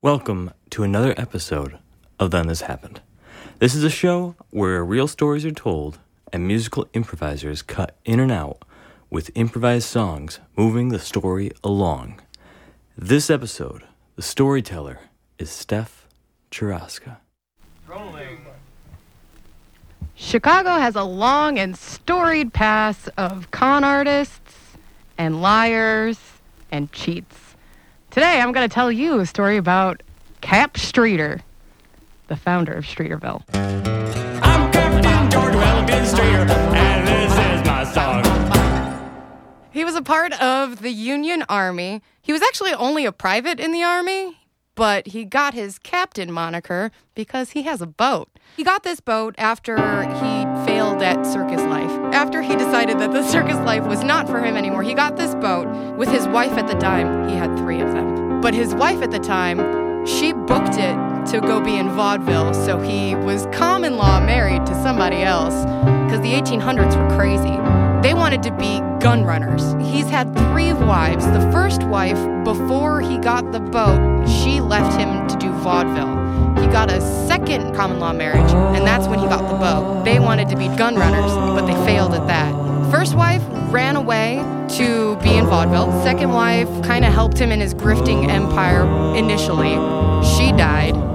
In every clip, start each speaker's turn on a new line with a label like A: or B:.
A: Welcome to another episode of Then This Happened. This is a show where real stories are told and musical improvisers cut in and out with improvised songs moving the story along. This episode, the storyteller is Steph Churaska.
B: Chicago has a long and storied past of con artists and liars and cheats. Today, I'm going to tell you a story about Cap Streeter, the founder of Streeterville.
C: I'm Captain George Wellington Streeter, and this is my song.
B: He was a part of the Union Army. He was actually only a private in the Army, but he got his captain moniker because he has a boat. He got this boat after he failed at circus life. After he decided that the circus life was not for him anymore, he got this boat with his wife at the time. He had three of them. But his wife at the time, she booked it to go be in vaudeville, so he was common law married to somebody else because the 1800s were crazy. They wanted to be gun runners. He's had three wives. The first wife, before he got the boat, she left him to do vaudeville. He got a second common law marriage, and that's when he got the boat. They wanted to be gun runners, but they failed at that. First wife ran away to be in vaudeville. Second wife kind of helped him in his grifting empire initially. She died.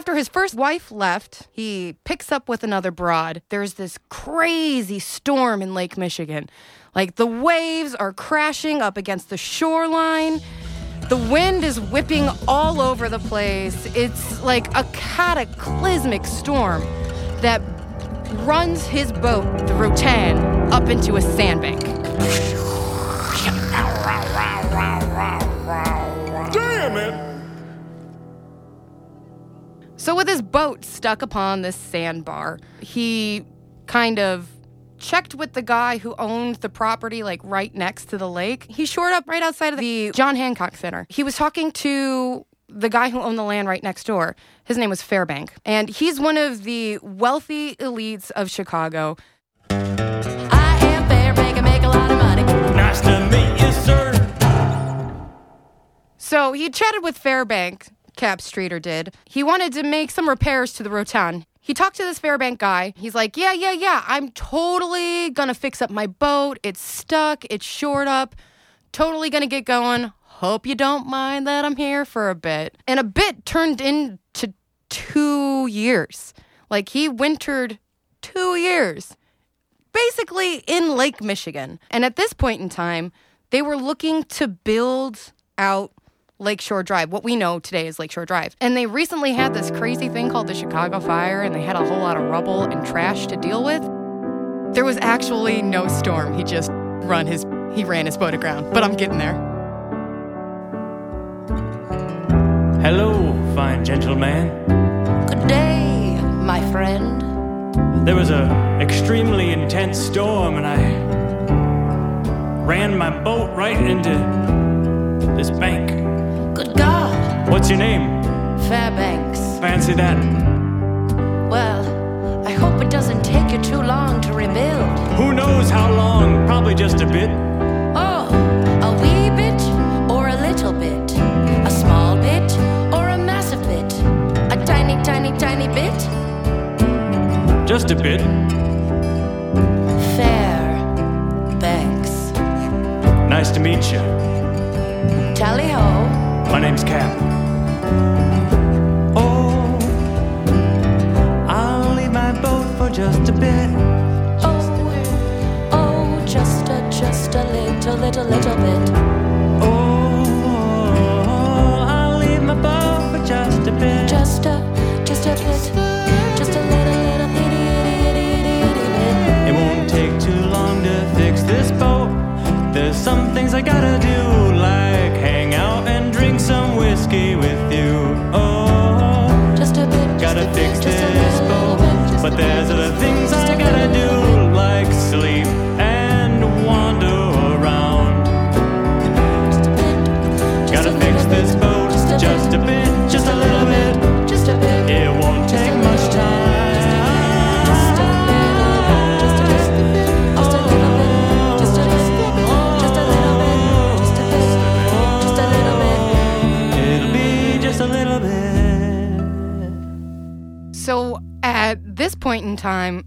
B: After his first wife left, he picks up with another broad. There's this crazy storm in Lake Michigan. Like the waves are crashing up against the shoreline. The wind is whipping all over the place. It's like a cataclysmic storm that runs his boat, the Rotan, up into a sandbank. So, with his boat stuck upon this sandbar, he kind of checked with the guy who owned the property, like right next to the lake. He shored up right outside of the John Hancock Center. He was talking to the guy who owned the land right next door. His name was Fairbank. And he's one of the wealthy elites of Chicago.
D: I am Fairbank, I make a lot of money.
C: Nice to meet you, sir.
B: So he chatted with Fairbank, Cap Streeter did. He wanted to make some repairs to the Rotan. He talked to this Fairbank guy. He's like, Yeah, yeah, yeah, I'm totally gonna fix up my boat. It's stuck, it's shored up, totally gonna get going. Hope you don't mind that I'm here for a bit. And a bit turned into two years. Like he wintered two years basically in Lake Michigan. And at this point in time, they were looking to build out Lakeshore Drive, what we know today is Lakeshore Drive. And they recently had this crazy thing called the Chicago Fire, and they had a whole lot of rubble and trash to deal with. There was actually no storm. He just run his he ran his boat aground. But I'm getting there.
E: Hello, fine gentleman.
D: Good day, my friend.
E: There was a extremely intense storm, and I ran my boat right into this bank.
D: Good God,
E: What's your name?
D: Fairbanks.
E: Fancy that.
D: Well, I hope it doesn't take you too long to rebuild.
E: Who knows how long? Probably just a bit.
D: Oh, a wee bit or a little bit? A small bit or a massive bit? A tiny, tiny, tiny bit?
E: Just a bit.
D: Fair. Banks.
E: Nice to meet you?
D: Tally ho.
E: My name's Cap. Oh, I'll leave my boat for just a bit.
D: Oh, oh, just a, just a little, little, little bit.
E: With you. Oh,
D: Just a bit.
E: gotta
D: a
E: fix
D: bit,
E: this
D: little, little
E: boat.
D: bit, just
E: But there's other things I gotta do, time,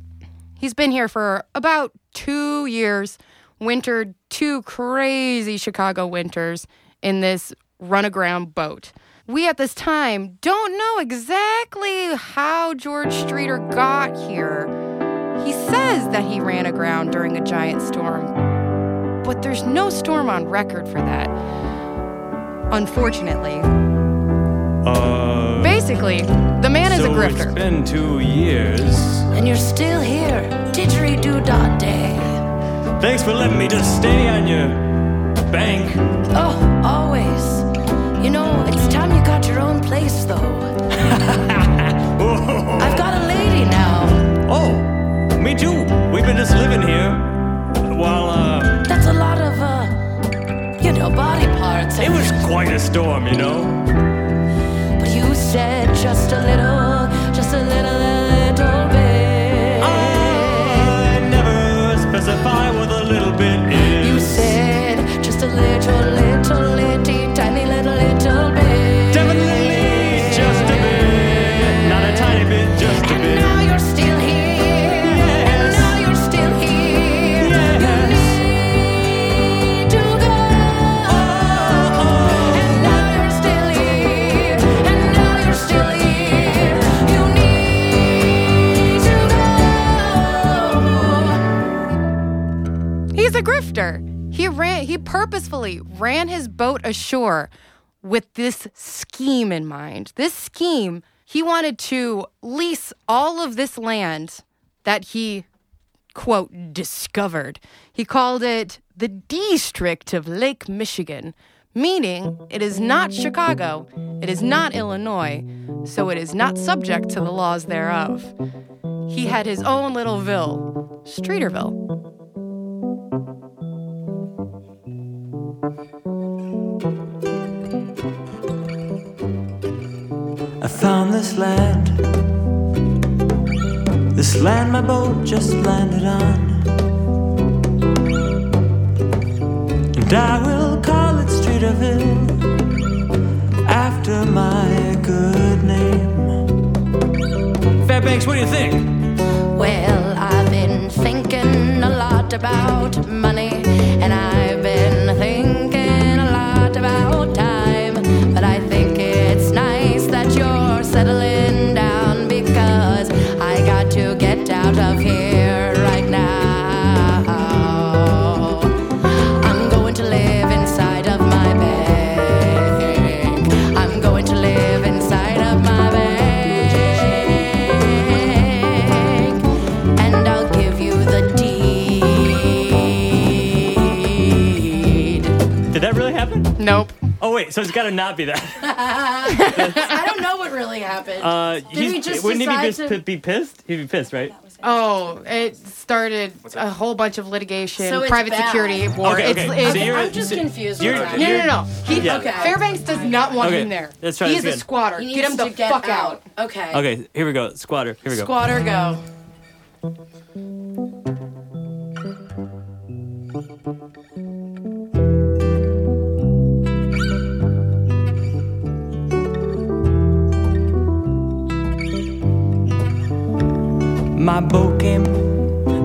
B: he's been here for about two years, wintered two crazy Chicago winters in this run aground boat. We at this time don't know exactly how George Streeter got here. He says that he ran aground during a giant storm, but there's no storm on record for that. Unfortunately.
E: Uh,
B: Basically, the man is a
E: so
B: grifter.
E: It's been two years.
D: And you're still here, didgeridoo dot day.
E: Thanks for letting me just stay on your bank.
D: Oh, always. You know, it's time you got your own place, though. I've got a lady now.
E: Oh, me too. We've been just living here while, uh,
D: That's a lot of, uh, you know, body parts.
E: it was quite a storm, you know?
D: Said just a little, just a little
B: purposefully ran his boat ashore with this scheme in mind. This scheme, he wanted to lease all of this land that he quote discovered. He called it the district of Lake Michigan, meaning it is not Chicago, it is not Illinois, so it is not subject to the laws thereof. He had his own little ville, Streeterville.
E: Found this land. This land my boat just landed on. And I will call it Streeterville after my good name. Fairbanks, what do you think?
D: Well, I've been thinking a lot about money,
B: Nope.
E: Oh wait, so it's got to not be that.
D: I don't know what really happened.
E: Uh,
D: we just
E: wouldn't he be,
D: decide
E: pissed,
D: to-
E: be pissed? He'd be pissed, right?
B: Oh, it started a whole bunch of litigation,
D: So
B: private
D: bad.
B: security war.
E: Okay,
B: It's,
E: okay.
B: it's,
E: So you're-
D: I'm just
E: so
D: confused
E: you're-
D: what's
B: no,
E: you're-
B: no, no, no. He,
E: Yeah.
D: Okay.
B: Fairbanks does not want
E: Okay,
B: him there.
E: let's try
B: He's
E: this
B: a squatter.
D: He
B: Get him the
D: to get
B: fuck out.
D: Okay.
E: Okay, here we go. Squatter, here we go.
D: Squatter, go.
E: My boat came,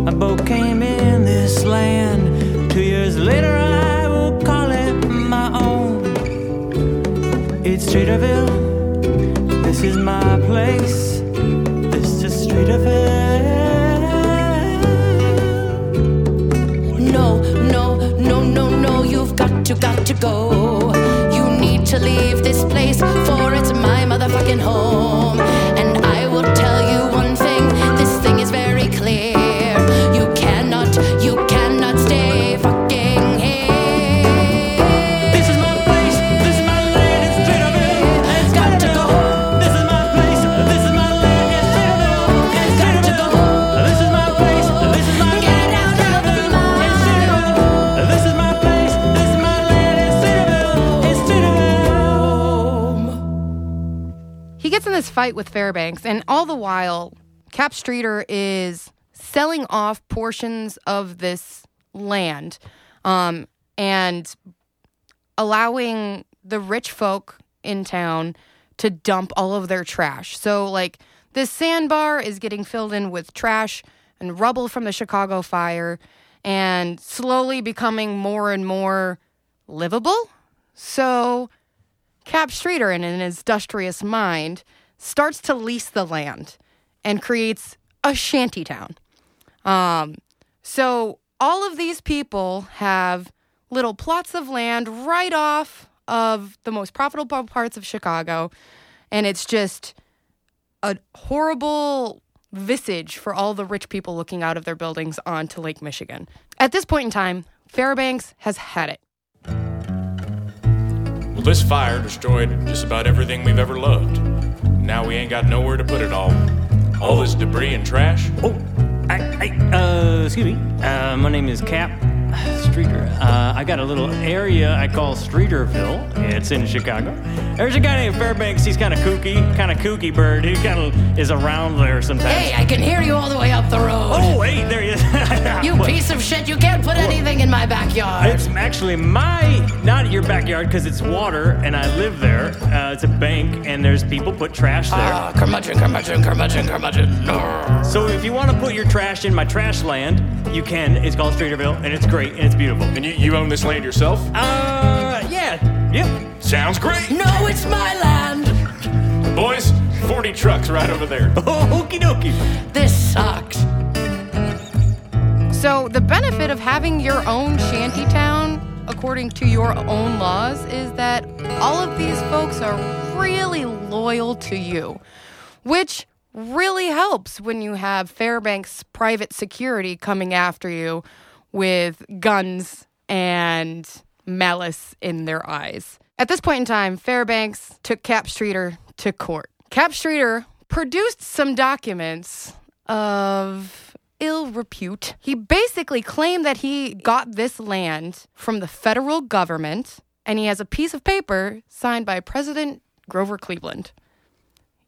E: my boat came in this land. Two years later, I will call it my own. It's Streeterville. This is my place. This is Streeterville.
D: No, no, no, no, no. You've got to, got to go. You need to leave this place, for it's my motherfucking home.
B: Fight with Fairbanks, and all the while, Cap Streeter is selling off portions of this land um, and allowing the rich folk in town to dump all of their trash. So, like, this sandbar is getting filled in with trash and rubble from the Chicago fire and slowly becoming more and more livable. So, Cap Streeter, in an industrious mind, starts to lease the land and creates a shanty town. Um, so all of these people have little plots of land right off of the most profitable parts of Chicago, and it's just a horrible visage for all the rich people looking out of their buildings onto Lake Michigan. At this point in time, Fairbanks has had it.
C: Well, this fire destroyed just about everything we've ever loved. Now we ain't got nowhere to put it all. All this debris and trash.
E: Oh, I, I, uh, excuse me. Uh, my name is Cap Streeter. Uh, I got a little area I call Streeterville. It's in Chicago. There's a guy named Fairbanks. He's kind of kooky, kind of kooky bird. He kind of is around there sometimes.
D: Hey, I can hear you all the way up the road.
E: Oh, hey, there he is.
D: You piece of shit, you can't put anything in my backyard.
E: It's actually my, not your backyard, because it's water and I live there. Uh, it's a bank and there's people put trash there.
D: Ah, curmudgeon, curmudgeon, curmudgeon, curmudgeon.
E: So if you want to put your trash in my trash land, you can. It's called Streeterville and it's great and it's beautiful.
C: And you, you own this land yourself?
E: Uh, yeah, yep.
C: Sounds great.
D: No, it's my land.
C: Boys, 40 trucks right over there.
E: Oh, okie dokie.
D: This sucks.
B: So, the benefit of having your own shanty town, according to your own laws, is that all of these folks are really loyal to you, which really helps when you have Fairbanks private security coming after you with guns and malice in their eyes. At this point in time, Fairbanks took Cap Streeter to court. Cap Streeter produced some documents of ill repute. He basically claimed that he got this land from the federal government, and he has a piece of paper signed by President Grover Cleveland.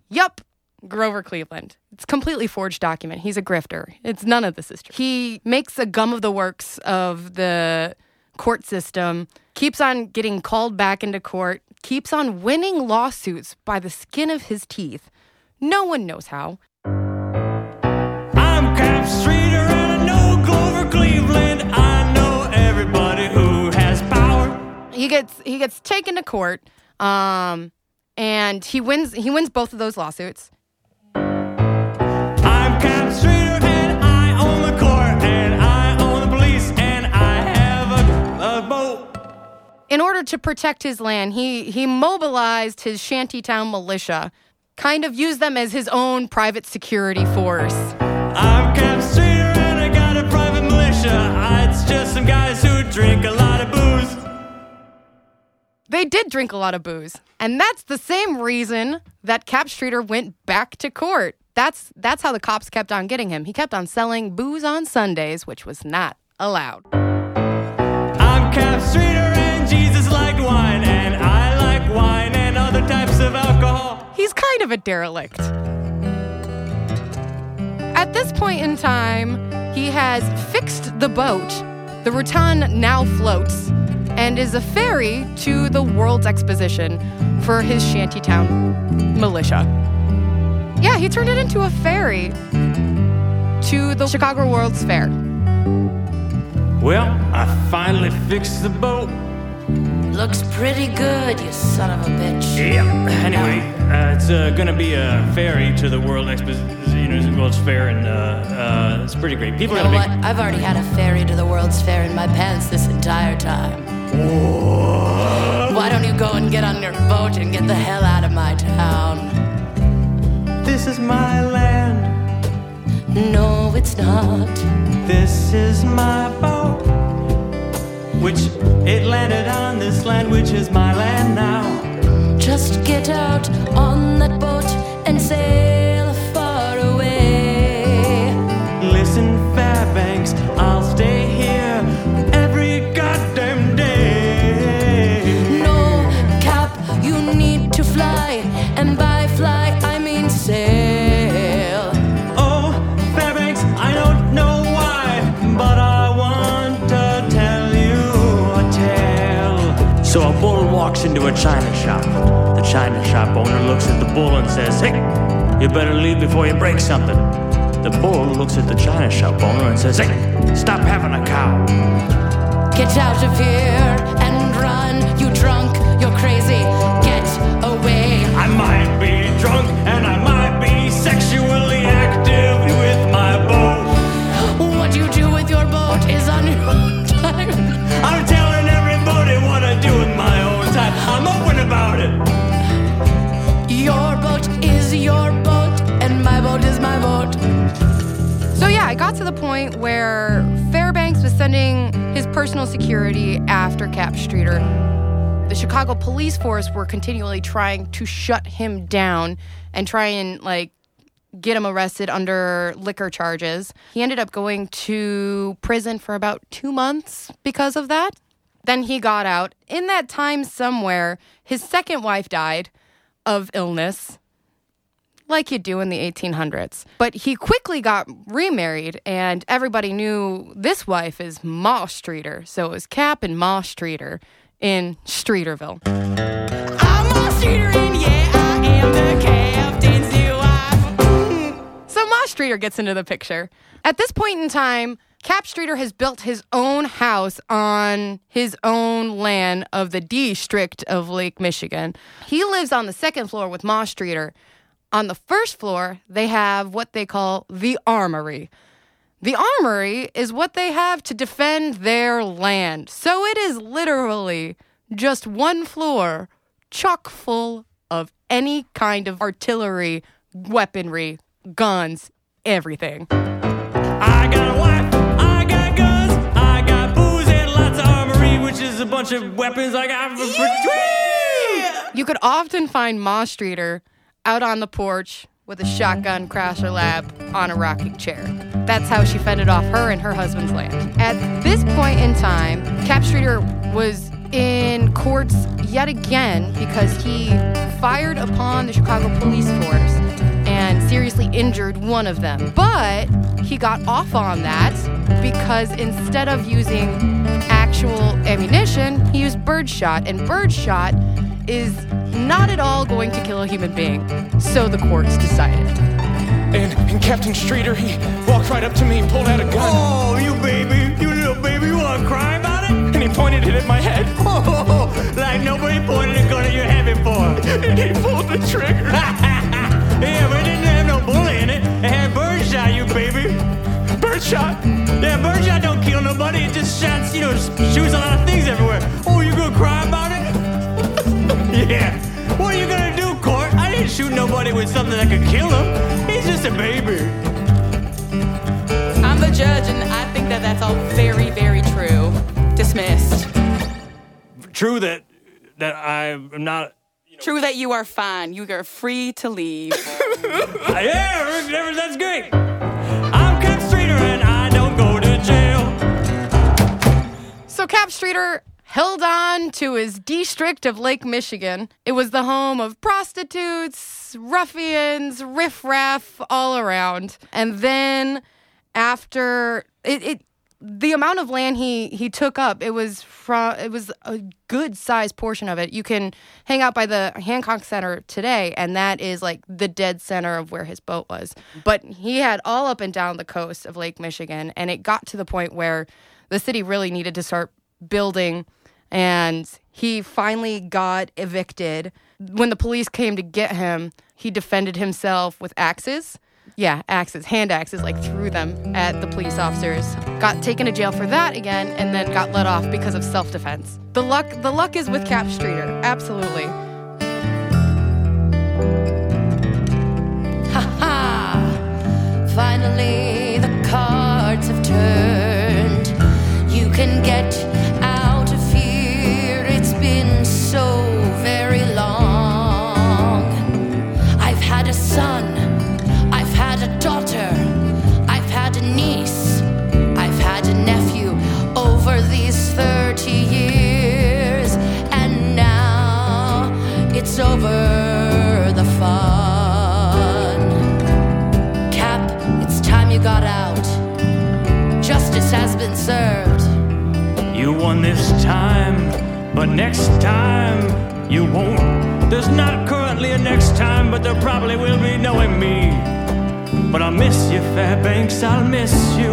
B: Yup, Grover Cleveland. It's a completely forged document. He's a grifter. It's none of this is true. He makes a gum of the works of the court system, keeps on getting called back into court, keeps on winning lawsuits by the skin of his teeth. No one knows how.
E: I'm Cap Streeter and I know Clover Cleveland. I know everybody who has power.
B: he gets he gets taken to court um and he wins he wins both of those lawsuits in order to protect his land he he mobilized his shantytown militia kind of used them as his own private security force
E: I'm Cap Streeter and I got a private militia. I- It's just some guys who drink a lot of booze.
B: they did drink a lot of booze and that's the same reason that cap streeter went back to court that's that's how the cops kept on getting him he kept on selling booze on sundays which was not allowed
E: I'm Cap Streeter
B: kind of a derelict. At this point in time, he has fixed the boat. The Rutan now floats and is a ferry to the World's Exposition for his shantytown militia. Yeah, he turned it into a ferry to the Chicago World's Fair.
E: Well, I finally fixed the boat.
D: Looks pretty good, you son of a bitch.
E: Yeah. Anyway, uh, it's uh, gonna be a ferry to the World Expo- you know, World's Fair, and uh, uh, it's pretty great. People
D: You
E: are
D: know
E: gonna
D: what? I've already had a ferry to the World's Fair in my pants this entire time. Why don't you go and get on your boat and get the hell out of my town?
E: This is my land.
D: No, it's not.
E: This is my boat. Which it landed on this land, which is my land now.
D: Just get out on that boat and sail
E: So a bull walks into a china shop. The china shop owner looks at the bull and says, Hey, you better leave before you break something. The bull looks at the china shop owner and says, Hey, stop having a cow.
D: Get out of here
B: point where Fairbanks was sending his personal security after Cap Streeter. The Chicago police force were continually trying to shut him down and try and like get him arrested under liquor charges. He ended up going to prison for about 2 months because of that. Then he got out. In that time somewhere, his second wife died of illness like you do in the 1800s. But he quickly got remarried, and everybody knew this wife is Ma Streeter. So it was Cap and Ma Streeter in Streeterville.
D: I'm a Streeter, and yeah, I am the captain's new wife. Mm-hmm.
B: So Ma Streeter gets into the picture. At this point in time, Cap Streeter has built his own house on his own land of the district of Lake Michigan. He lives on the second floor with Ma Streeter. On the first floor, they have what they call the armory. The armory is what they have to defend their land. So it is literally just one floor chock full of any kind of artillery, weaponry, guns, everything.
E: I got a wife, I got guns, I got booze and lots of armory, which is a bunch of weapons I got for yeah!
B: You could often find Ma Streeter out on the porch with a shotgun crasher lab on a rocking chair. That's how she fended off her and her husband's land. At this point in time, Cap Streeter was in courts yet again because he fired upon the Chicago police force and seriously injured one of them. But he got off on that because instead of using actual ammunition, he used birdshot, and birdshot is not at all going to kill a human being. So the courts decided.
C: And, and Captain Streeter, he walked right up to me and pulled out a gun.
E: Oh, you baby, you little baby, you wanna cry about it?
C: And he pointed it at my head.
E: Oh, like nobody pointed a gun at your head before.
C: And he pulled the trigger.
E: yeah, but it didn't have no bullet in it. It had birdshot, you baby.
C: Birdshot.
E: Yeah, birdshot don't kill nobody. It just shots, you know, shoots a lot of things everywhere. Oh, you gonna cry about it? yeah. What are you gonna do, Court? I didn't shoot nobody with something that could kill him. He's just a baby.
F: I'm the judge, and I think that that's all very, very true. Dismissed.
E: True that that I'm not.
F: True that you are fine. You are free to leave.
E: Yeah, that's great. I'm Cap Streeter and I don't go to jail.
B: So Cap Streeter held on to his district of Lake Michigan. It was the home of prostitutes, ruffians, riffraff all around. And then after it, it the amount of land he he took up, it was from it was a good sized portion of it. You can hang out by the Hancock Center today, and that is like the dead center of where his boat was. But he had all up and down the coast of Lake Michigan, and it got to the point where the city really needed to start building and he finally got evicted. When the police came to get him, he defended himself with axes. Yeah, axes, hand axes, like threw them at the police officers. Got taken to jail for that again, and then got let off because of self-defense. The luck, the luck is with Cap Streeter, absolutely.
D: Been served.
E: You won this time, but next time you won't. There's not currently a next time, but there probably will be knowing me. But I'll miss you, Fairbanks, I'll miss you.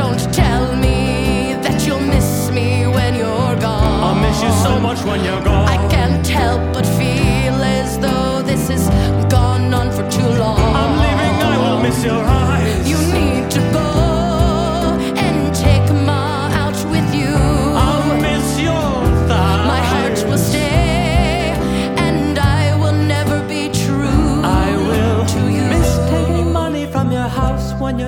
D: Don't tell me that you'll miss me when you're gone.
E: I'll miss you so much when you're gone.
D: I can't help but feel as though this has gone on for too long.
E: I'm leaving, I will miss your eyes.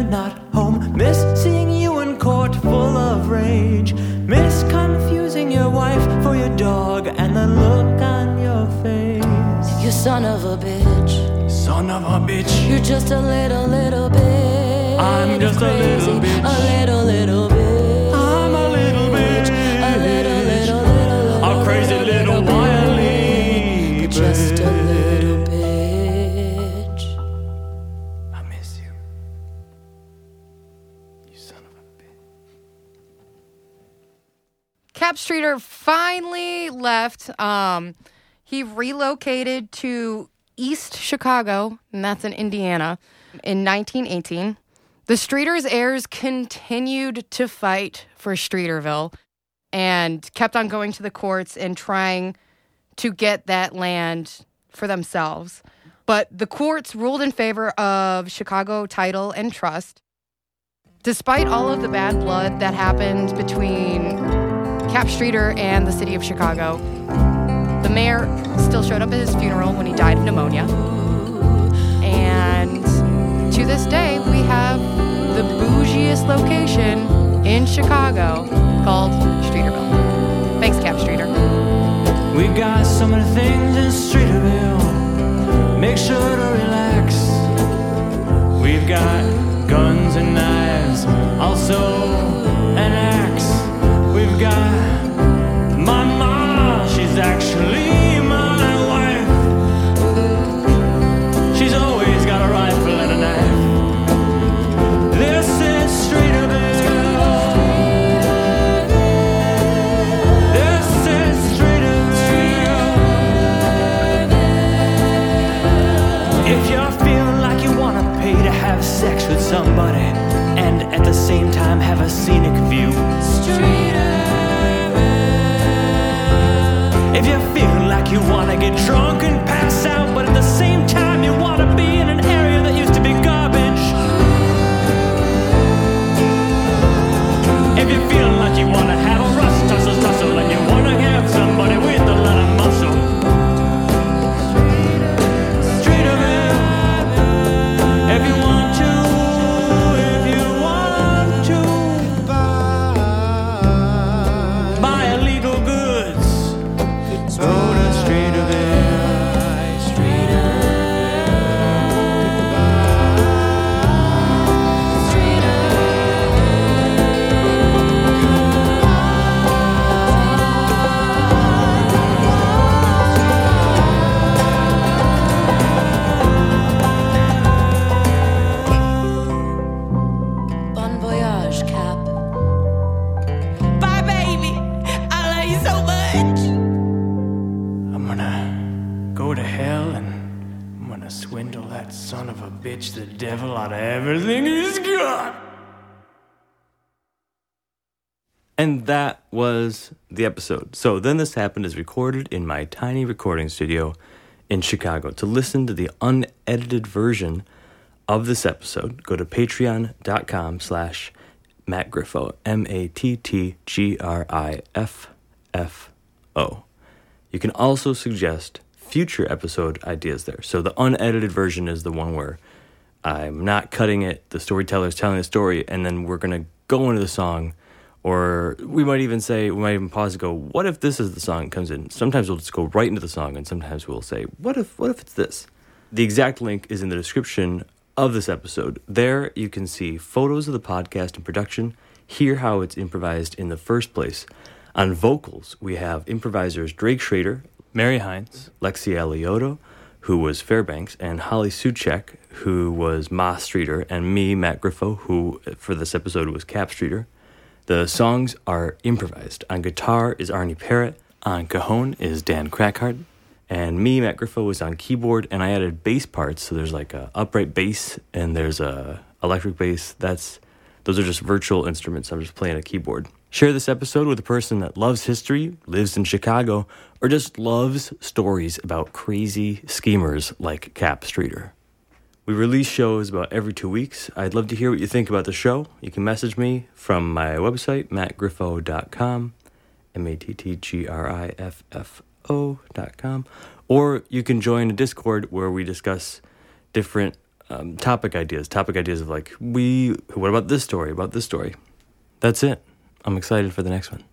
E: You're not home. Miss seeing you in court full of rage. Miss confusing your wife for your dog and the look on your face.
D: You son of a bitch.
E: Son of a bitch.
D: You're just a little, little bit.
E: I'm just a
D: crazy.
E: little bitch.
D: A little,
B: Streeter finally left. Um, he relocated to East Chicago, and that's in Indiana, in 1918. The Streeter's heirs continued to fight for Streeterville and kept on going to the courts and trying to get that land for themselves. But the courts ruled in favor of Chicago Title and Trust. Despite all of the bad blood that happened between Cap Streeter and the city of Chicago. The mayor still showed up at his funeral when he died of pneumonia. And to this day, we have the bougiest location in Chicago called Streeterville. Thanks, Cap Streeter.
E: We've got so many things in Streeterville. Make sure to relax. We've got guns and knives, also an axe. We've got. My mom, she's actually the episode. So then this happened is recorded in my tiny recording studio in Chicago. To listen to the unedited version of this episode, go to patreon.com slash Matt Griffo, M-A-T-T-G-R-I-F-F-O. You can also suggest future episode ideas there. So the unedited version is the one where I'm not cutting it, the storyteller's telling the story, and then we're going to go into the song or we might even say, we might even pause and go, what if this is the song that comes in? Sometimes we'll just go right into the song, and sometimes we'll say, what if, what if it's this? The exact link is in the description of this episode. There you can see photos of the podcast and production, hear how it's improvised in the first place. On vocals, we have improvisers Drake Schrader, Mary Hines, Lexi Alioto, who was Fairbanks, and Holly Suchek, who was Ma Streeter, and me, Matt Griffo, who for this episode was Cap Streeter. The songs are improvised. On guitar is Arnie Parrott. On cajon is Dan Crackhart. And me, Matt Griffo, was on keyboard, and I added bass parts. So there's like a upright bass, and there's a electric bass. That's those are just virtual instruments. I'm just playing a keyboard. Share this episode with a person that loves history, lives in Chicago, or just loves stories about crazy schemers like Cap Streeter. We release shows about every two weeks. I'd love to hear what you think about the show. You can message me from my website, mattgriffo.com, M A T T G R I F F O.com, or you can join a Discord where we discuss different um, topic ideas. Topic ideas of like, we, what about this story, about this story? That's it. I'm excited for the next one.